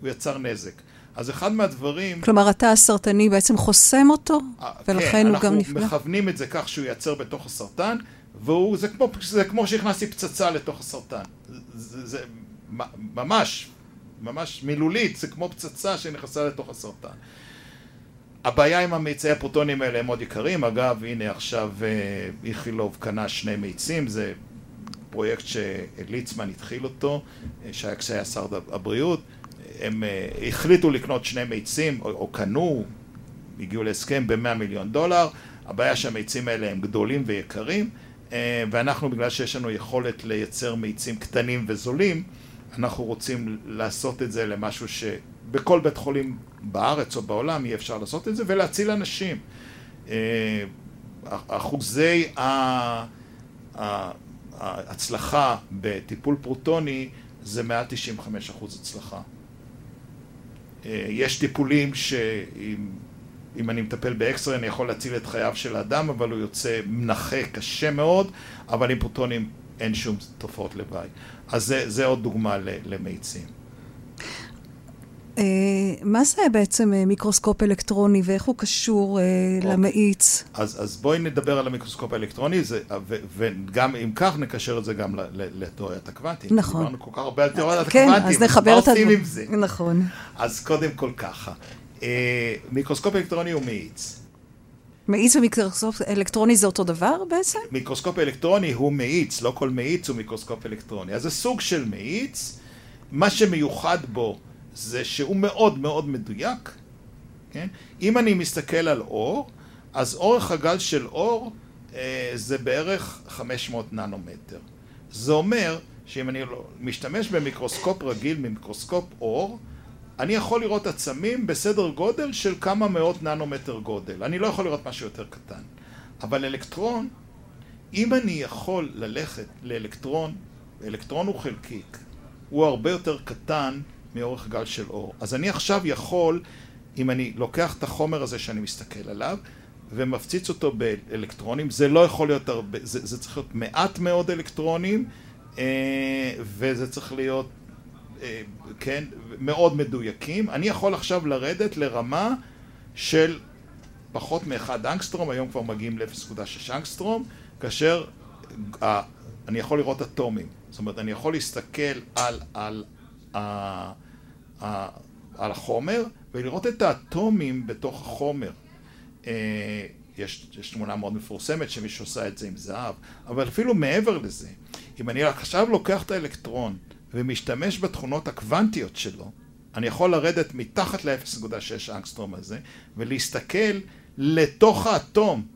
הוא יצר נזק. אז אחד מהדברים... כלומר, התא הסרטני בעצם חוסם אותו, אה, ולכן כן, הוא גם נפגע? כן, אנחנו מכוונים את זה כך שהוא ייצר בתוך הסרטן, והוא, זה כמו, זה כמו שהכנסתי פצצה לתוך הסרטן. זה, זה ממש, ממש מילולית, זה כמו פצצה שנכנסה לתוך הסרטן. הבעיה עם המיצי הפרוטונים האלה הם מאוד יקרים, אגב הנה עכשיו אה, איכילוב קנה שני מיצים, זה פרויקט שליצמן התחיל אותו, אה, שהיה כשהיה שר הבריאות, הם אה, החליטו לקנות שני מיצים, או, או קנו, הגיעו להסכם ב-100 מיליון דולר, הבעיה שהמיצים האלה הם גדולים ויקרים, ואנחנו בגלל שיש לנו יכולת לייצר מיצים קטנים וזולים, אנחנו רוצים לעשות את זה למשהו שבכל בית חולים בארץ או בעולם יהיה אפשר לעשות את זה ולהציל אנשים. אה, אחוזי ההצלחה בטיפול פרוטוני זה מעל 95 אחוז הצלחה. אה, יש טיפולים שאם אני מטפל ב X-ray אני יכול להציל את חייו של האדם, אבל הוא יוצא נכה קשה מאוד, אבל עם פרוטונים אין שום תופעות לוואי. אז זה, זה עוד דוגמה למאיצים. אה, מה זה בעצם אה, מיקרוסקופ אלקטרוני ואיך הוא קשור אה, okay. למאיץ? אז, אז בואי נדבר על המיקרוסקופ האלקטרוני, זה, ו, וגם אם כך נקשר את זה גם לתיאוריית הקוונטים. נכון. דיברנו כל כך הרבה על תיאוריית כן, הקוונטים, אז נחבר את. מה עושים עם זה? נכון. אז קודם כל ככה, מיקרוסקופ אלקטרוני הוא מאיץ. מאיץ ומיקרוסקופ אלקטרוני זה אותו דבר בעצם? מיקרוסקופ אלקטרוני הוא מאיץ, לא כל מאיץ הוא מיקרוסקופ אלקטרוני. אז זה סוג של מאיץ, מה שמיוחד בו זה שהוא מאוד מאוד מדויק, כן? אם אני מסתכל על אור, אז אורך הגל של אור אה, זה בערך 500 ננומטר. זה אומר שאם אני לא, משתמש במיקרוסקופ רגיל, ממיקרוסקופ אור, אני יכול לראות עצמים בסדר גודל של כמה מאות ננומטר גודל. אני לא יכול לראות משהו יותר קטן. אבל אלקטרון, אם אני יכול ללכת לאלקטרון, אלקטרון הוא חלקיק, הוא הרבה יותר קטן מאורך גל של אור. אז אני עכשיו יכול, אם אני לוקח את החומר הזה שאני מסתכל עליו, ומפציץ אותו באלקטרונים, זה לא יכול להיות הרבה, זה, זה צריך להיות מעט מאוד אלקטרונים, אה, וזה צריך להיות כן, מאוד מדויקים. אני יכול עכשיו לרדת לרמה של פחות מאחד אנגסטרום, היום כבר מגיעים ל-0.6 אנגסטרום, כאשר אה, אני יכול לראות אטומים. זאת אומרת, אני יכול להסתכל על, על, על, על החומר ולראות את האטומים בתוך החומר. אה, יש, יש תמונה מאוד מפורסמת שמישהו עושה את זה עם זהב, אבל אפילו מעבר לזה, אם אני עכשיו לוקח את האלקטרון ומשתמש בתכונות הקוונטיות שלו, אני יכול לרדת מתחת ל-0.6 אנגסטרום הזה ולהסתכל לתוך האטום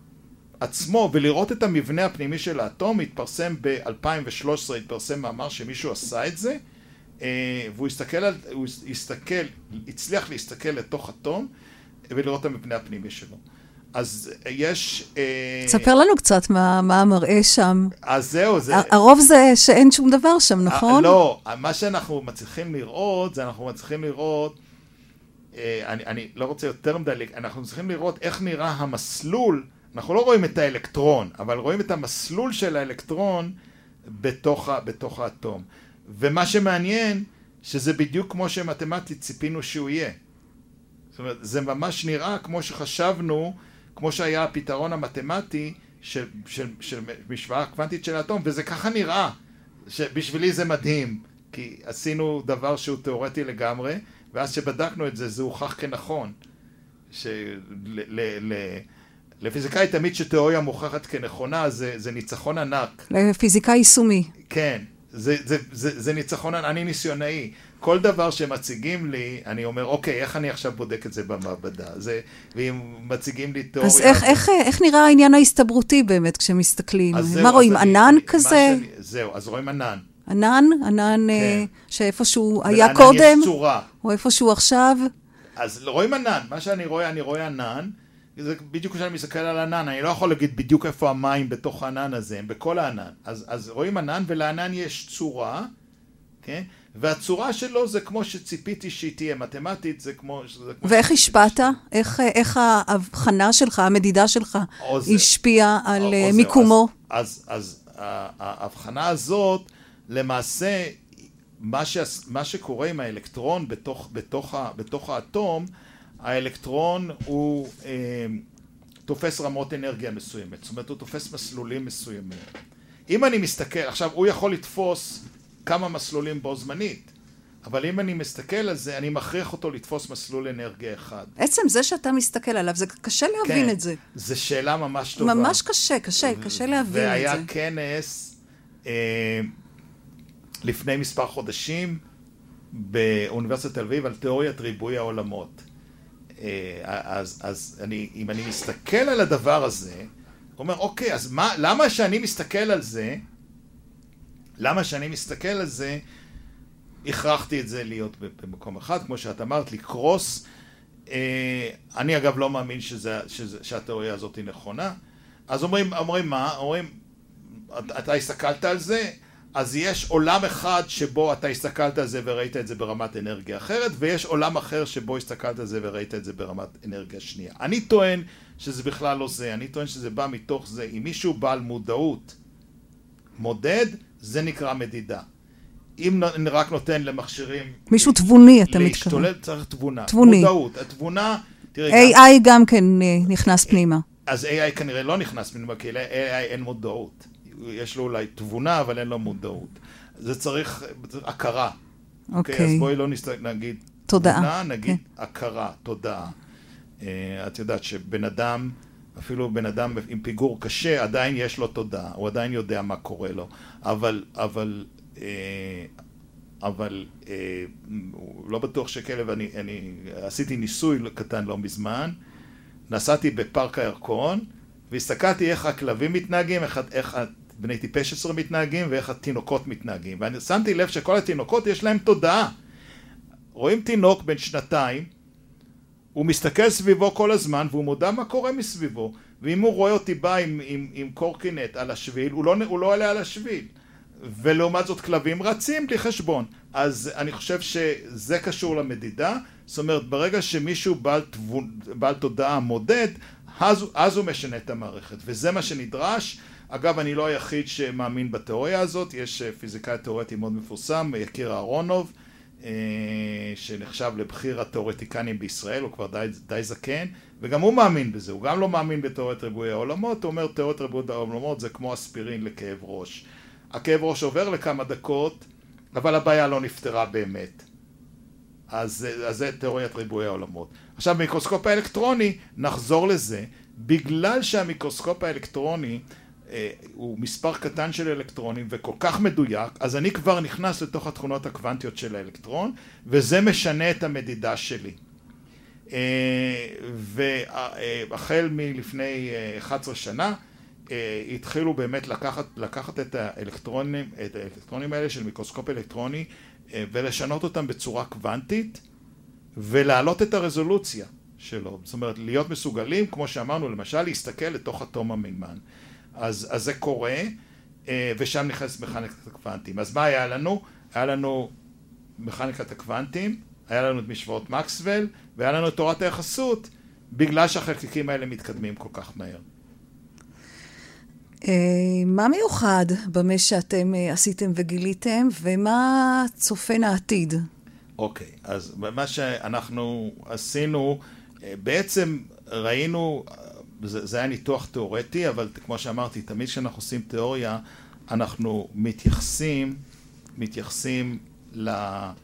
עצמו ולראות את המבנה הפנימי של האטום, התפרסם ב-2013, התפרסם מאמר שמישהו עשה את זה אה, והוא הסתכל, על, הוא הסתכל, הצליח להסתכל לתוך אטום ולראות את המבנה הפנימי שלו. אז יש... אה, ספר לנו קצת מה, מה המראה שם. אז זהו, זה... הרוב זה שאין שום דבר שם, אה, נכון? לא, מה שאנחנו מצליחים לראות, זה אנחנו מצליחים לראות, אה, אני, אני לא רוצה יותר מדי, אנחנו צריכים לראות איך נראה המסלול, אנחנו לא רואים את האלקטרון, אבל רואים את המסלול של האלקטרון בתוך, בתוך האטום. ומה שמעניין, שזה בדיוק כמו שמתמטית ציפינו שהוא יהיה. זאת אומרת, זה ממש נראה כמו שחשבנו כמו שהיה הפתרון המתמטי של, של, של משוואה קוונטית של האטום, וזה ככה נראה, שבשבילי זה מדהים, כי עשינו דבר שהוא תיאורטי לגמרי, ואז שבדקנו את זה, זה הוכח כנכון. לפיזיקאי תמיד שתיאוריה מוכחת כנכונה זה, זה ניצחון ענק. לפיזיקאי יישומי. כן, זה, זה, זה, זה ניצחון, אני ניסיונאי. כל דבר שמציגים לי, אני אומר, אוקיי, איך אני עכשיו בודק את זה במעבדה? זה, ואם מציגים לי תיאוריה... אז איך, איך, איך נראה העניין ההסתברותי באמת כשמסתכלים? מה רואים, ענן אני, כזה? שאני, זהו, אז רואים ענן. ענן? ענן אה, כן. שאיפשהו היה קודם? או איפשהו עכשיו? אז רואים ענן, מה שאני רואה, אני רואה ענן. זה בדיוק כשאני מסתכל על ענן, אני לא יכול להגיד בדיוק איפה המים בתוך הענן הזה, הם בכל הענן. אז, אז רואים ענן, ולענן יש צורה, כן? והצורה שלו זה כמו שציפיתי שהיא תהיה מתמטית, זה כמו... זה כמו ואיך השפעת? איך, איך ההבחנה שלך, המדידה שלך, השפיעה על או, או מיקומו? אז, אז, אז ההבחנה הזאת, למעשה, מה, ש, מה שקורה עם האלקטרון בתוך, בתוך, בתוך האטום, האלקטרון הוא אה, תופס רמות אנרגיה מסוימת, זאת אומרת הוא תופס מסלולים מסוימים. אם אני מסתכל, עכשיו הוא יכול לתפוס כמה מסלולים בו זמנית, אבל אם אני מסתכל על זה, אני מכריח אותו לתפוס מסלול אנרגיה אחד. עצם זה שאתה מסתכל עליו, זה קשה להבין כן, את זה. זו שאלה ממש טובה. ממש קשה, קשה, קשה להבין את זה. והיה כנס אה, לפני מספר חודשים באוניברסיטת תל אביב על תיאוריית ריבוי העולמות. אה, אז, אז אני, אם אני מסתכל על הדבר הזה, הוא אומר, אוקיי, אז מה, למה שאני מסתכל על זה, למה שאני מסתכל על זה, הכרחתי את זה להיות במקום אחד, כמו שאת אמרת, לקרוס. אה, אני אגב לא מאמין שזה, שזה, שהתיאוריה הזאת היא נכונה. אז אומרים, אומרים מה? אומרים, אתה הסתכלת על זה? אז יש עולם אחד שבו אתה הסתכלת על זה וראית את זה ברמת אנרגיה אחרת, ויש עולם אחר שבו הסתכלת על זה וראית את זה ברמת אנרגיה שנייה. אני טוען שזה בכלל לא זה, אני טוען שזה בא מתוך זה. אם מישהו בעל מודעות מודד, זה נקרא מדידה. אם אני רק נותן למכשירים... מישהו תבוני, אתה מתכוון. להשתולל צריך תבונה. תבוני. מודעות. התבונה... תראי, AI גם כן אה, נכנס פנימה. אז AI כנראה לא נכנס פנימה, כי ל-AI אין מודעות. יש לו אולי תבונה, אבל אין לו מודעות. זה צריך הכרה. אוקיי. Okay. אז בואי לא נסתכל, נגיד... תודעה. תבונה, נגיד okay. כן. הכרה, תודעה. Uh, את יודעת שבן אדם, אפילו בן אדם עם פיגור קשה, עדיין יש לו תודעה, הוא עדיין יודע מה קורה לו. אבל, אבל, אה, אבל אה, לא בטוח שכלב, אני, אני עשיתי ניסוי קטן לא מזמן, נסעתי בפארק הירקון, והסתכלתי איך הכלבים מתנהגים, איך, איך בני טיפש עשרה מתנהגים ואיך התינוקות מתנהגים. ואני שמתי לב שכל התינוקות יש להם תודעה. רואים תינוק בן שנתיים, הוא מסתכל סביבו כל הזמן והוא מודע מה קורה מסביבו. ואם הוא רואה אותי בא עם, עם, עם קורקינט על השביל, הוא לא, הוא לא עולה על השביל. ולעומת זאת כלבים רצים בלי חשבון. אז אני חושב שזה קשור למדידה. זאת אומרת, ברגע שמישהו בעל, בעל תודעה מודד, אז, אז הוא משנה את המערכת. וזה מה שנדרש. אגב, אני לא היחיד שמאמין בתיאוריה הזאת, יש אה, פיזיקאי תיאורטי מאוד מפורסם, יקיר אהרונוב, אה, שנחשב לבכיר התיאורטיקנים בישראל, הוא כבר די, די זקן, וגם הוא מאמין בזה, הוא גם לא מאמין בתיאוריית ריבוי העולמות, הוא אומר תיאוריית ריבוי העולמות זה כמו אספירין לכאב ראש. הכאב ראש עובר לכמה דקות, אבל הבעיה לא נפתרה באמת. אז, אז זה תיאוריית ריבוי העולמות. עכשיו, מיקרוסקופ האלקטרוני, נחזור לזה, בגלל שהמיקרוסקופ האלקטרוני אה, הוא מספר קטן של אלקטרונים וכל כך מדויק, אז אני כבר נכנס לתוך התכונות הקוונטיות של האלקטרון, וזה משנה את המדידה שלי. אה, והחל מלפני 11 אה, שנה התחילו באמת לקחת, לקחת את האלקטרונים, את האלקטרונים האלה של מיקרוסקופ אלקטרוני ולשנות אותם בצורה קוונטית ולהעלות את הרזולוציה שלו. זאת אומרת, להיות מסוגלים, כמו שאמרנו, למשל להסתכל לתוך אטום המימן. אז, אז זה קורה, אה, ושם נכנס מכניקת הקוונטים. אז מה היה לנו? היה לנו מכניקת הקוונטים, היה לנו את משוואות מקסוול, והיה לנו את תורת היחסות, בגלל שהחלקיקים האלה מתקדמים כל כך מהר. אה, מה מיוחד במה שאתם אה, עשיתם וגיליתם, ומה צופן העתיד? אוקיי, okay, אז מה שאנחנו עשינו, בעצם ראינו זה, זה היה ניתוח תיאורטי, אבל כמו שאמרתי, תמיד כשאנחנו עושים תיאוריה, אנחנו מתייחסים, מתייחסים ל, אה,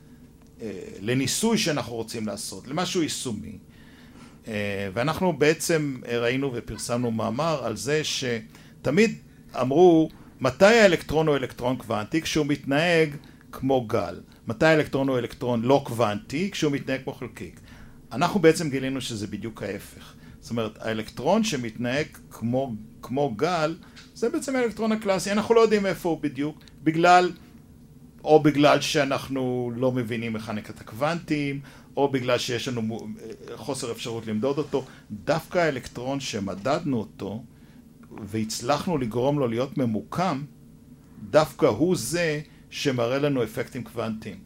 לניסוי שאנחנו רוצים לעשות, למשהו יישומי. אה, ואנחנו בעצם ראינו ופרסמנו מאמר על זה שתמיד אמרו מתי האלקטרון הוא אלקטרון קוונטי כשהוא מתנהג כמו גל, מתי האלקטרון הוא אלקטרון לא קוונטי כשהוא מתנהג כמו חלקיק. אנחנו בעצם גילינו שזה בדיוק ההפך. זאת אומרת, האלקטרון שמתנהג כמו, כמו גל, זה בעצם האלקטרון הקלאסי. אנחנו לא יודעים איפה הוא בדיוק, בגלל, או בגלל שאנחנו לא מבינים מכניקת הקוונטים, או בגלל שיש לנו חוסר אפשרות למדוד אותו. דווקא האלקטרון שמדדנו אותו, והצלחנו לגרום לו להיות ממוקם, דווקא הוא זה שמראה לנו אפקטים קוונטיים.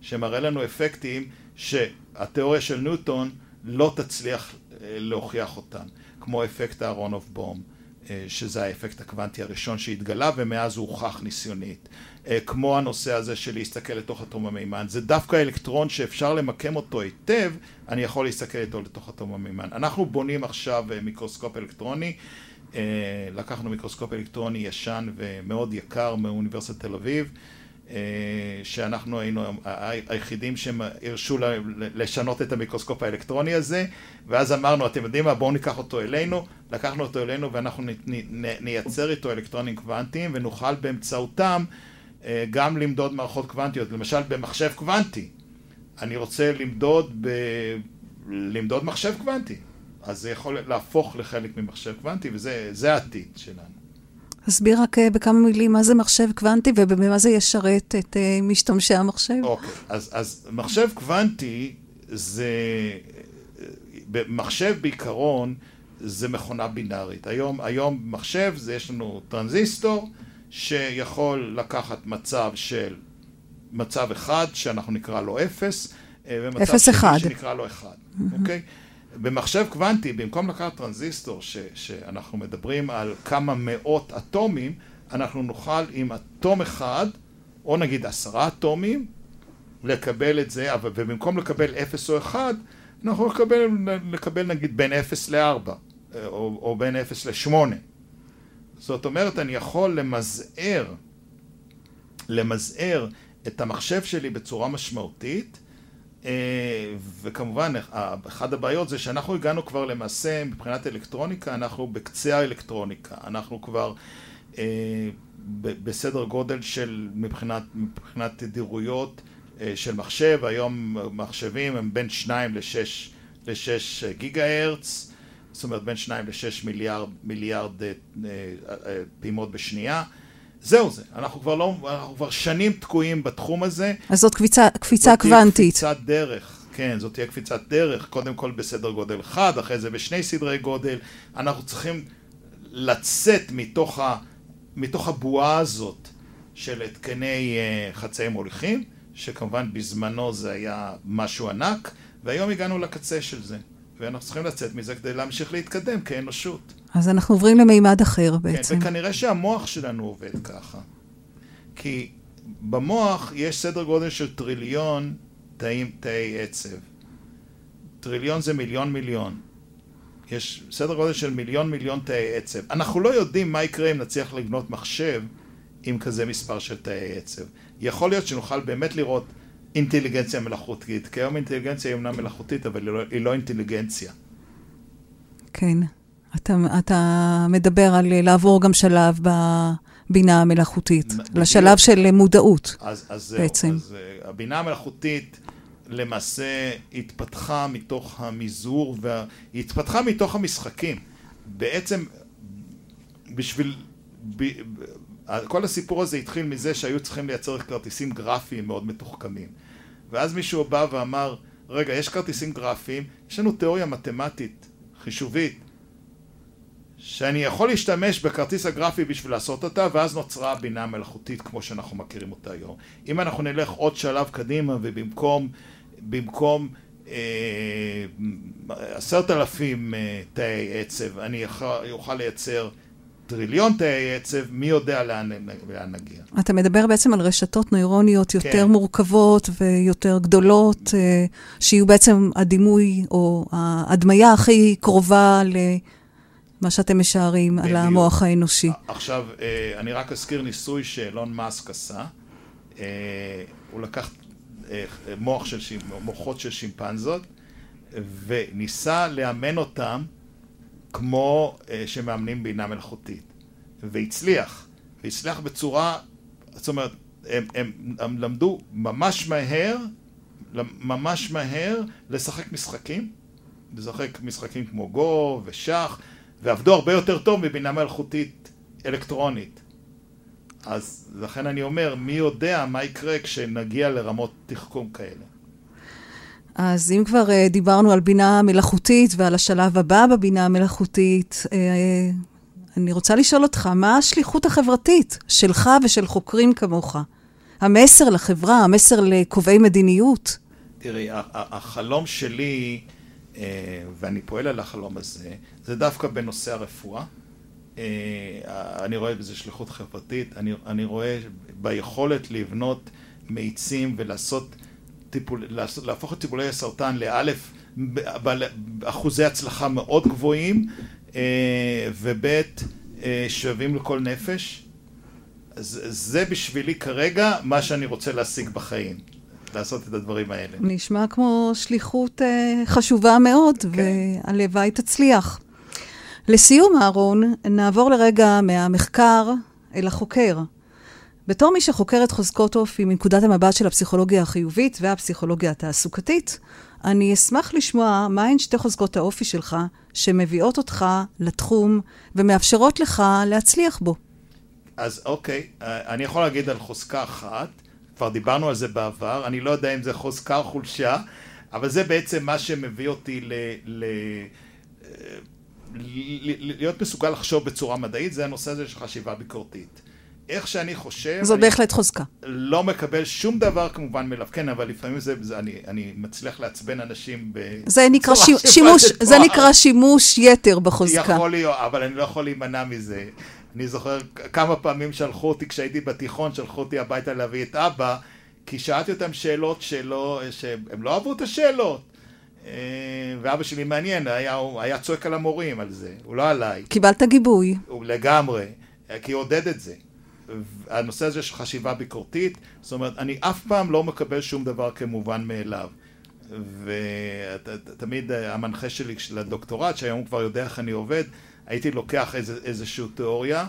שמראה לנו אפקטים שהתיאוריה של ניוטון לא תצליח להוכיח אותן, כמו אפקט אהרונוב בום, אה, שזה האפקט הקוונטי הראשון שהתגלה ומאז הוא הוכח ניסיונית, אה, כמו הנושא הזה של להסתכל לתוך אטום המימן, זה דווקא אלקטרון שאפשר למקם אותו היטב, אני יכול להסתכל איתו לתוך אטום המימן. אנחנו בונים עכשיו אה, מיקרוסקופ אלקטרוני, לקחנו מיקרוסקופ אלקטרוני ישן ומאוד יקר מאוניברסיטת תל אביב. אה, שאנחנו היינו היחידים שהרשו לשנות את המיקרוסקופ האלקטרוני הזה ואז אמרנו אתם יודעים מה? בואו ניקח אותו אלינו. לקחנו אותו אלינו ואנחנו נייצר איתו אלקטרונים קוונטיים ונוכל באמצעותם אה, גם למדוד מערכות קוונטיות. למשל במחשב קוונטי. אני רוצה למדוד, ב... למדוד מחשב קוונטי. אז זה יכול להפוך לחלק ממחשב קוונטי וזה העתיד שלנו תסביר רק אה, בכמה מילים מה זה מחשב קוונטי ובמה זה ישרת את אה, משתמשי המחשב. אוקיי, okay. אז, אז מחשב קוונטי זה, מחשב בעיקרון זה מכונה בינארית. היום, היום מחשב זה יש לנו טרנזיסטור שיכול לקחת מצב של מצב אחד שאנחנו נקרא לו אפס, אה, ומצב שני אחד. שנקרא לו אחד, אוקיי? Mm-hmm. Okay? במחשב קוונטי, במקום לקחת טרנזיסטור ש, שאנחנו מדברים על כמה מאות אטומים, אנחנו נוכל עם אטום אחד, או נגיד עשרה אטומים, לקבל את זה, אבל, ובמקום לקבל אפס או אחד, אנחנו נקבל, לקבל נגיד בין אפס לארבע, או, או בין אפס לשמונה. זאת אומרת, אני יכול למזער, למזער את המחשב שלי בצורה משמעותית, וכמובן, אחת הבעיות זה שאנחנו הגענו כבר למעשה, מבחינת אלקטרוניקה, אנחנו בקצה האלקטרוניקה. אנחנו כבר בסדר גודל של, מבחינת, מבחינת תדירויות של מחשב, היום מחשבים הם בין 2 ל-6 ל-6 גיגה הרץ, זאת אומרת בין 2 ל-6 מיליארד, מיליארד אה, אה, פעימות בשנייה. זהו זה, אנחנו כבר לא, אנחנו כבר שנים תקועים בתחום הזה. אז זאת קפיצה, קפיצה קוונטית. זאת תהיה קפיצת דרך, כן, זאת תהיה קפיצת דרך, קודם כל בסדר גודל אחד, אחרי זה בשני סדרי גודל. אנחנו צריכים לצאת מתוך, ה, מתוך הבועה הזאת של התקני uh, חצאי מוליכים, שכמובן בזמנו זה היה משהו ענק, והיום הגענו לקצה של זה. ואנחנו צריכים לצאת מזה כדי להמשיך להתקדם כאנושות. אז אנחנו עוברים למימד אחר כן, בעצם. כן, וכנראה שהמוח שלנו עובד ככה. כי במוח יש סדר גודל של טריליון תאים, תאי עצב. טריליון זה מיליון מיליון. יש סדר גודל של מיליון מיליון תאי עצב. אנחנו לא יודעים מה יקרה אם נצליח לבנות מחשב עם כזה מספר של תאי עצב. יכול להיות שנוכל באמת לראות אינטליגנציה מלאכותית, כי היום אינטליגנציה היא אומנם מלאכותית, אבל היא לא, היא לא אינטליגנציה. כן. אתה, אתה מדבר על לעבור גם שלב בבינה המלאכותית, לשלב של מודעות אז, אז בעצם. אז uh, הבינה המלאכותית למעשה התפתחה מתוך המזעור, וה... היא התפתחה מתוך המשחקים. בעצם בשביל... ב... כל הסיפור הזה התחיל מזה שהיו צריכים לייצר כרטיסים גרפיים מאוד מתוחכמים. ואז מישהו בא ואמר, רגע, יש כרטיסים גרפיים, יש לנו תיאוריה מתמטית, חישובית, שאני יכול להשתמש בכרטיס הגרפי בשביל לעשות אותה, ואז נוצרה הבינה המלאכותית כמו שאנחנו מכירים אותה היום. אם אנחנו נלך עוד שלב קדימה, ובמקום במקום אה, עשרת אלפים אה, תאי עצב, אני אוכל לייצר טריליון תאי עצב, מי יודע לאן, לאן נגיע. אתה מדבר בעצם על רשתות נוירוניות יותר כן. מורכבות ויותר גדולות, אה, שיהיו בעצם הדימוי או ההדמיה הכי קרובה למה שאתם משערים בדיוק. על המוח האנושי. עכשיו, אה, אני רק אזכיר ניסוי שאילון מאסק עשה. אה, הוא לקח מוח של, מוחות של שימפנזות וניסה לאמן אותם כמו אה, שמאמנים בינה מלאכותית. והצליח. והצליח בצורה, זאת אומרת, הם, הם, הם למדו ממש מהר, ממש מהר לשחק משחקים, לשחק משחקים כמו גו ושח, ועבדו הרבה יותר טוב מבינה מלאכותית אלקטרונית. אז לכן אני אומר, מי יודע מה יקרה כשנגיע לרמות תחכום כאלה. אז אם כבר uh, דיברנו על בינה מלאכותית ועל השלב הבא בבינה המלאכותית, uh, אני רוצה לשאול אותך, מה השליחות החברתית שלך ושל חוקרים כמוך? המסר לחברה, המסר לקובעי מדיניות? תראי, החלום שלי, ואני פועל על החלום הזה, זה דווקא בנושא הרפואה. אני רואה בזה שליחות חברתית, אני, אני רואה ביכולת לבנות מאיצים ולעשות טיפול, להפוך את טיפולי הסרטן לאלף אחוזי הצלחה מאוד גבוהים אה, ובית אה, שווים לכל נפש זה בשבילי כרגע מה שאני רוצה להשיג בחיים לעשות את הדברים האלה. נשמע כמו שליחות אה, חשובה מאוד כן. והלוואי תצליח. לסיום אהרון, נעבור לרגע מהמחקר אל החוקר. בתור מי שחוקרת חוזקות אופי מנקודת המבט של הפסיכולוגיה החיובית והפסיכולוגיה התעסוקתית, אני אשמח לשמוע מהן שתי חוזקות האופי שלך שמביאות אותך לתחום ומאפשרות לך להצליח בו. אז אוקיי, אה, אני יכול להגיד על חוזקה אחת, כבר דיברנו על זה בעבר, אני לא יודע אם זה חוזקה או חולשה, אבל זה בעצם מה שמביא אותי ל... ל... אה, להיות מסוגל לחשוב בצורה מדעית, זה הנושא הזה של חשיבה ביקורתית. איך שאני חושב... זו בהחלט חוזקה. לא מקבל שום דבר כמובן מאליו. כן, אבל לפעמים זה, זה אני, אני מצליח לעצבן אנשים זה נקרא. שימוש, זה נקרא שימוש יתר בחוזקה. יכול להיות, אבל אני לא יכול להימנע מזה. אני זוכר כמה פעמים שלחו אותי, כשהייתי בתיכון, שלחו אותי הביתה להביא את אבא, כי שאלתי אותם שאלות שלא, שהם לא אהבו את השאלות. אה, ואבא שלי מעניין, היה, היה צועק על המורים על זה, הוא לא עליי. קיבלת גיבוי. לגמרי, כי הוא עודד את זה. הנושא הזה של חשיבה ביקורתית, זאת אומרת, אני אף פעם לא מקבל שום דבר כמובן מאליו. ותמיד המנחה שלי לדוקטורט, שהיום הוא כבר יודע איך אני עובד, הייתי לוקח איזה, איזושהי תיאוריה,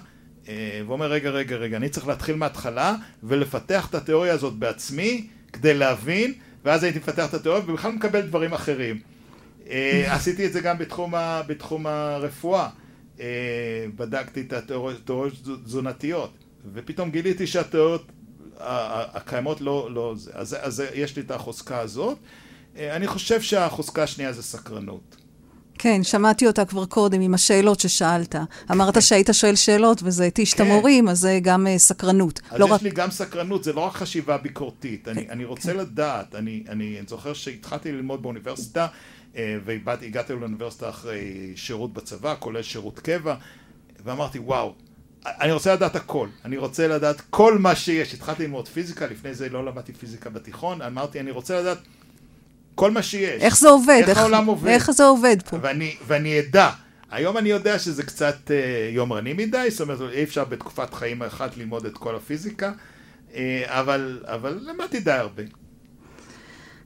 אה, ואומר, רגע, רגע, רגע, אני צריך להתחיל מההתחלה ולפתח את התיאוריה הזאת בעצמי, כדי להבין, ואז הייתי מפתח את התיאוריה ובכלל מקבל דברים אחרים. אה, עשיתי את זה גם בתחום, ה, בתחום הרפואה. אה, בדקתי את התיאוריות תזונתיות, ופתאום גיליתי שהתיאוריות הקיימות לא, לא זה. אז, אז יש לי את החוזקה הזאת. אני חושב שהחוזקה השנייה זה סקרנות. כן, שמעתי אותה כבר קודם עם השאלות ששאלת. אמרת שהיית שואל שאלות וזה התיש את כן. המורים, אז זה גם uh, סקרנות. אז לא יש רק... לי גם סקרנות, זה לא רק חשיבה ביקורתית. אני, אני רוצה כן. לדעת, אני, אני זוכר שהתחלתי ללמוד באוניברסיטה, אה, והגעתי לאוניברסיטה אחרי שירות בצבא, כולל שירות קבע, ואמרתי, וואו, אני רוצה לדעת הכל, אני רוצה לדעת כל מה שיש. התחלתי ללמוד פיזיקה, לפני זה לא למדתי פיזיקה בתיכון, אמרתי, אני רוצה לדעת כל מה שיש. איך זה עובד? איך, איך העולם עובד. איך זה עובד פה? ואני, ואני אדע. היום אני יודע שזה קצת uh, יומרני מדי, זאת אומרת, אי אפשר בתקופת חיים אחת ללמוד את כל הפיזיקה, uh, אבל, אבל למדתי די הרבה.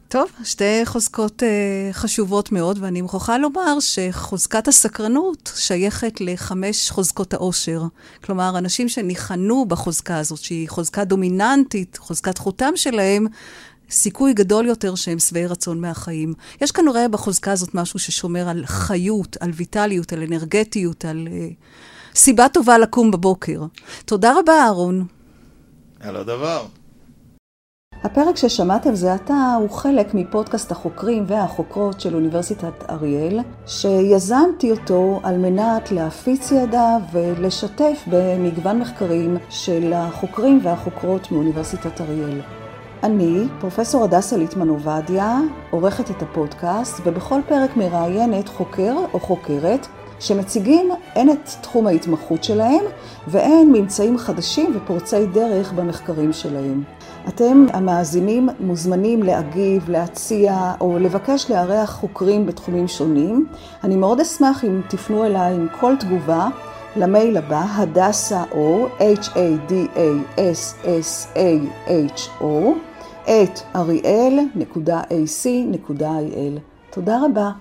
טוב, שתי חוזקות uh, חשובות מאוד, ואני מוכרחה לומר שחוזקת הסקרנות שייכת לחמש חוזקות העושר. כלומר, אנשים שניחנו בחוזקה הזאת, שהיא חוזקה דומיננטית, חוזקת חותם שלהם, סיכוי גדול יותר שהם שבעי רצון מהחיים. יש כנראה בחוזקה הזאת משהו ששומר על חיות, על ויטליות, על אנרגטיות, על uh, סיבה טובה לקום בבוקר. תודה רבה, אהרון. על הדבר. הפרק ששמעתם זה עתה הוא חלק מפודקאסט החוקרים והחוקרות של אוניברסיטת אריאל, שיזמתי אותו על מנת להפיץ ידע ולשתף במגוון מחקרים של החוקרים והחוקרות מאוניברסיטת אריאל. אני, פרופסור הדסה ליטמן עובדיה, עורכת את הפודקאסט, ובכל פרק מראיינת חוקר או חוקרת שמציגים הן את תחום ההתמחות שלהם והן ממצאים חדשים ופורצי דרך במחקרים שלהם. אתם, המאזינים, מוזמנים להגיב, להציע או לבקש לארח חוקרים בתחומים שונים. אני מאוד אשמח אם תפנו אליי עם כל תגובה למייל הבא, הדסה או, H-A-D-A-S-S-A-H-O, את אריאל.ac.il. תודה רבה.